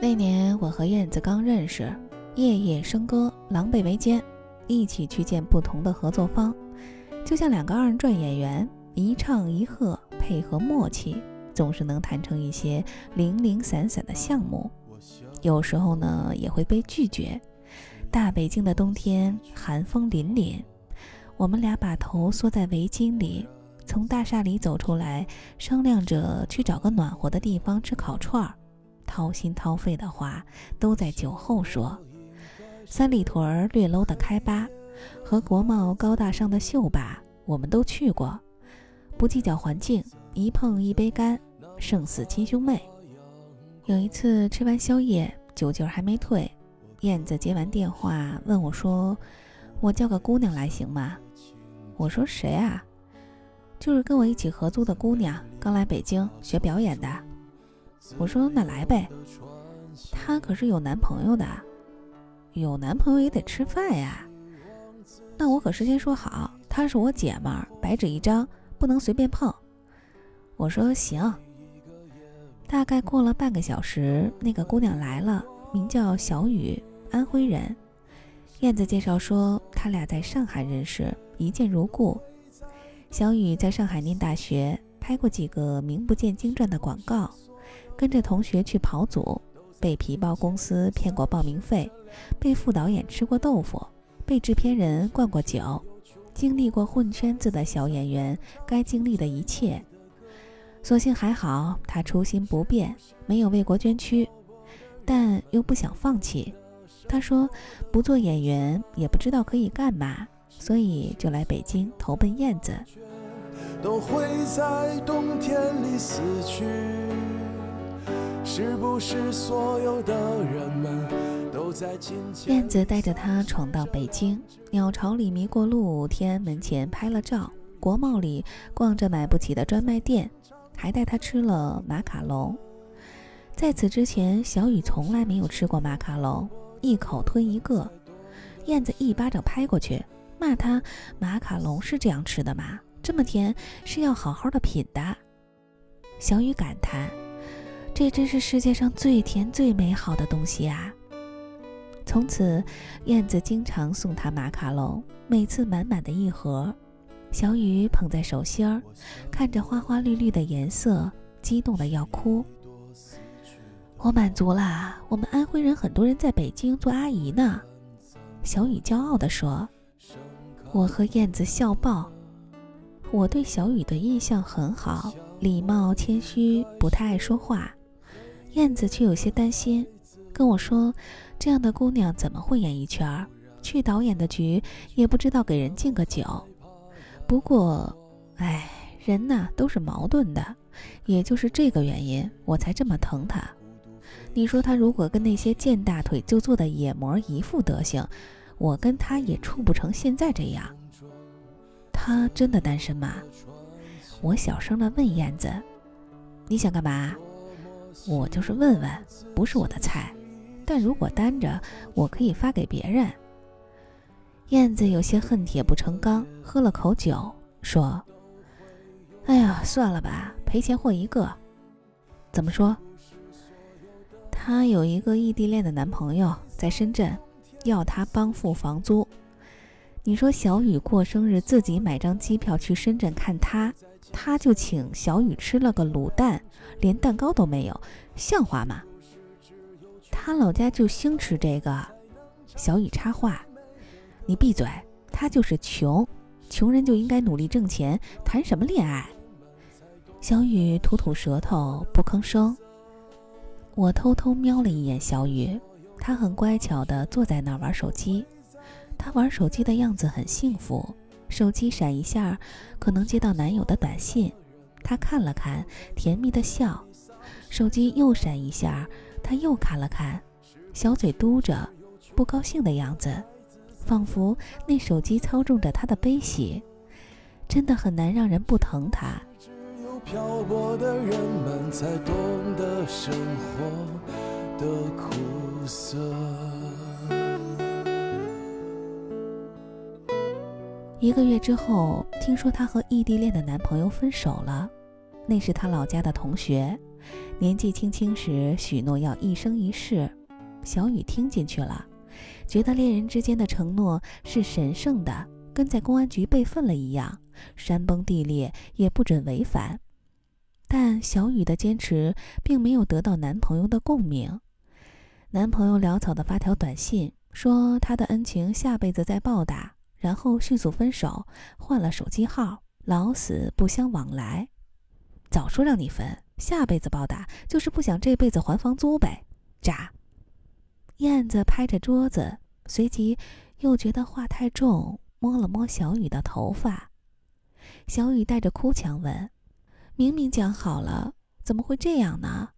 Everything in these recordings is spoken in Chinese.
那年我和燕子刚认识，夜夜笙歌，狼狈为奸，一起去见不同的合作方，就像两个二人转演员，一唱一和，配合默契，总是能谈成一些零零散散的项目。有时候呢，也会被拒绝。大北京的冬天，寒风凛凛，我们俩把头缩在围巾里，从大厦里走出来，商量着去找个暖和的地方吃烤串儿。掏心掏肺的话都在酒后说。三里屯儿略 low 的开吧和国贸高大上的秀吧，我们都去过，不计较环境，一碰一杯干，胜似亲兄妹。有一次吃完宵夜，酒劲儿还没退。燕子接完电话问我说：“我叫个姑娘来行吗？”我说：“谁啊？”就是跟我一起合租的姑娘，刚来北京学表演的。我说：“那来呗。”她可是有男朋友的，有男朋友也得吃饭呀。那我可事先说好，她是我姐们儿，白纸一张，不能随便碰。我说：“行。”大概过了半个小时，那个姑娘来了，名叫小雨。安徽人，燕子介绍说，他俩在上海认识，一见如故。小雨在上海念大学，拍过几个名不见经传的广告，跟着同学去跑组，被皮包公司骗过报名费，被副导演吃过豆腐，被制片人灌过酒，经历过混圈子的小演员该经历的一切。所幸还好，他初心不变，没有为国捐躯，但又不想放弃。他说：“不做演员也不知道可以干嘛，所以就来北京投奔燕子。”都会在冬天里死去是不是所有的人们都在渐渐燕子带着他闯到北京，鸟巢里迷过路，天安门前拍了照，国贸里逛着买不起的专卖店，还带他吃了马卡龙。在此之前，小雨从来没有吃过马卡龙。一口吞一个，燕子一巴掌拍过去，骂他：“马卡龙是这样吃的吗？这么甜，是要好好的品的。”小雨感叹：“这真是世界上最甜最美好的东西啊！”从此，燕子经常送他马卡龙，每次满满的一盒。小雨捧在手心儿，看着花花绿绿的颜色，激动的要哭。我满足了，我们安徽人很多人在北京做阿姨呢。小雨骄傲地说：“我和燕子笑爆。”我对小雨的印象很好，礼貌谦虚，不太爱说话。燕子却有些担心，跟我说：“这样的姑娘怎么混演艺圈？去导演的局也不知道给人敬个酒。”不过，哎，人呐都是矛盾的，也就是这个原因，我才这么疼她。你说她如果跟那些见大腿就做的野模一副德行，我跟她也处不成现在这样。她真的单身吗？我小声的问燕子：“你想干嘛？”我就是问问，不是我的菜。但如果单着，我可以发给别人。燕子有些恨铁不成钢，喝了口酒，说：“哎呀，算了吧，赔钱货一个。怎么说？”她有一个异地恋的男朋友在深圳，要她帮付房租。你说小雨过生日自己买张机票去深圳看他，他就请小雨吃了个卤蛋，连蛋糕都没有，像话吗？他老家就兴吃这个。小雨插话：“你闭嘴，他就是穷，穷人就应该努力挣钱，谈什么恋爱？”小雨吐吐舌头，不吭声。我偷偷瞄了一眼小雨，她很乖巧地坐在那儿玩手机。她玩手机的样子很幸福，手机闪一下，可能接到男友的短信，她看了看，甜蜜的笑。手机又闪一下，她又看了看，小嘴嘟着，不高兴的样子，仿佛那手机操纵着她的悲喜，真的很难让人不疼她。漂泊的人们才懂得生活的苦涩。一个月之后，听说她和异地恋的男朋友分手了，那是她老家的同学，年纪轻轻时许诺要一生一世。小雨听进去了，觉得恋人之间的承诺是神圣的，跟在公安局备份了一样，山崩地裂也不准违反。但小雨的坚持并没有得到男朋友的共鸣，男朋友潦草的发条短信说他的恩情下辈子再报答，然后迅速分手，换了手机号，老死不相往来。早说让你分，下辈子报答就是不想这辈子还房租呗，渣！燕子拍着桌子，随即又觉得话太重，摸了摸小雨的头发。小雨带着哭腔问：“明明讲好了，怎么会这样呢？”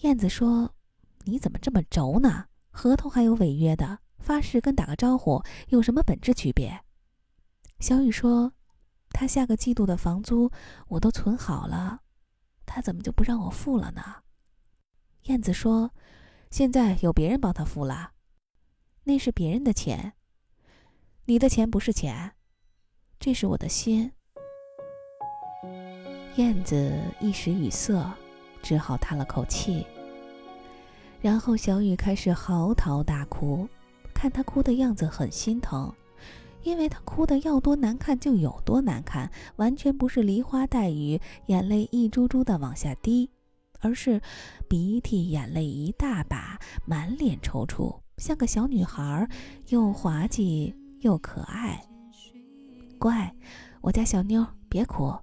燕子说：“你怎么这么轴呢？合同还有违约的，发誓跟打个招呼有什么本质区别？”小雨说。他下个季度的房租我都存好了，他怎么就不让我付了呢？燕子说：“现在有别人帮他付了，那是别人的钱，你的钱不是钱，这是我的心。”燕子一时语塞，只好叹了口气。然后小雨开始嚎啕大哭，看他哭的样子很心疼。因为他哭得要多难看就有多难看，完全不是梨花带雨，眼泪一珠珠的往下滴，而是鼻涕眼泪一大把，满脸抽搐，像个小女孩，又滑稽又可爱。乖，我家小妞，别哭。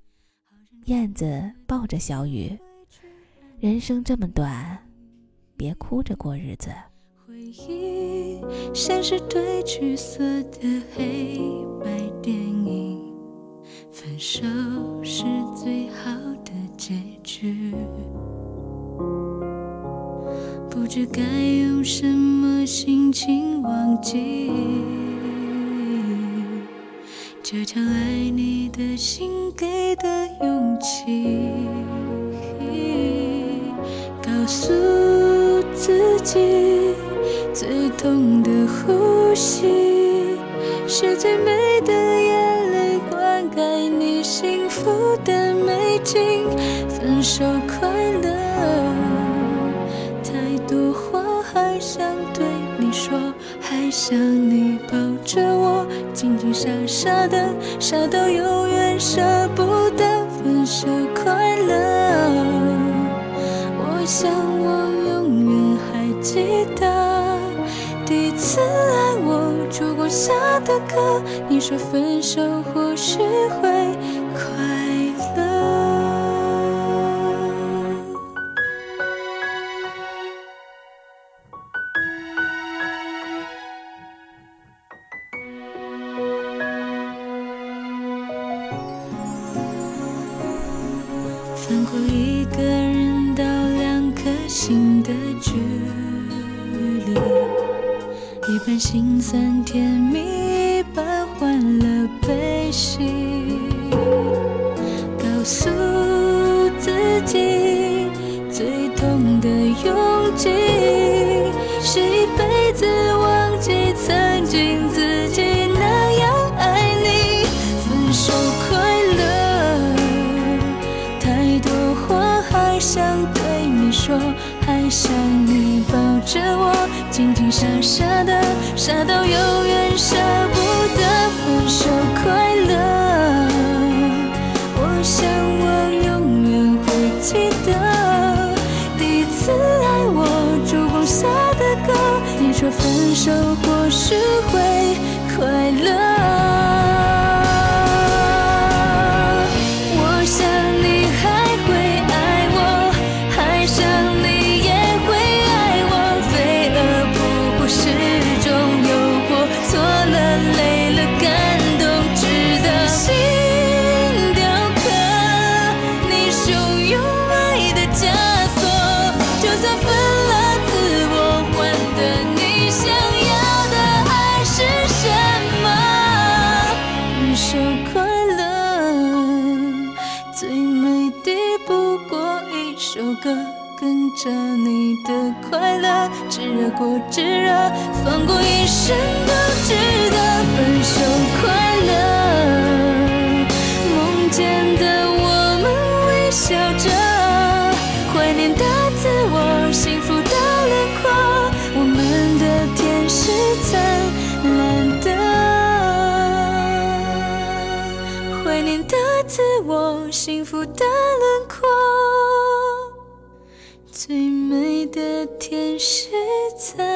燕子抱着小雨，人生这么短，别哭着过日子。忆像是褪去色的黑白电影，分手是最好的结局。不知该用什么心情忘记这场爱你的心给的勇气，告诉自己。最痛的呼吸，是最美的眼泪，灌溉你幸福的美景。分手快乐，太多话还想对你说，还想你抱着我，紧紧傻傻的，傻到永远舍不得。分手快乐，我想我永远还记得。第一次爱我，烛光下的歌，你说分手或许会快乐。翻过一个人到两颗心的距离。一半心酸甜蜜，一半欢乐悲喜。告诉自己，最痛的勇气，是一辈子忘记曾经自己那样爱你。分手快乐，太多话还想对你说，想你抱着我。紧紧傻傻的，傻到永远舍不得分手快乐。我想我永远会记得第一次爱我烛光下的歌。你说分手或许会快乐。首歌跟着你的快乐，炙热过炙热，放过一生都值得，分手快乐。梦见的我们微笑着，怀念的自我，幸福的轮廓，我们的天使灿烂的。怀念的自我，幸福的轮。的天使在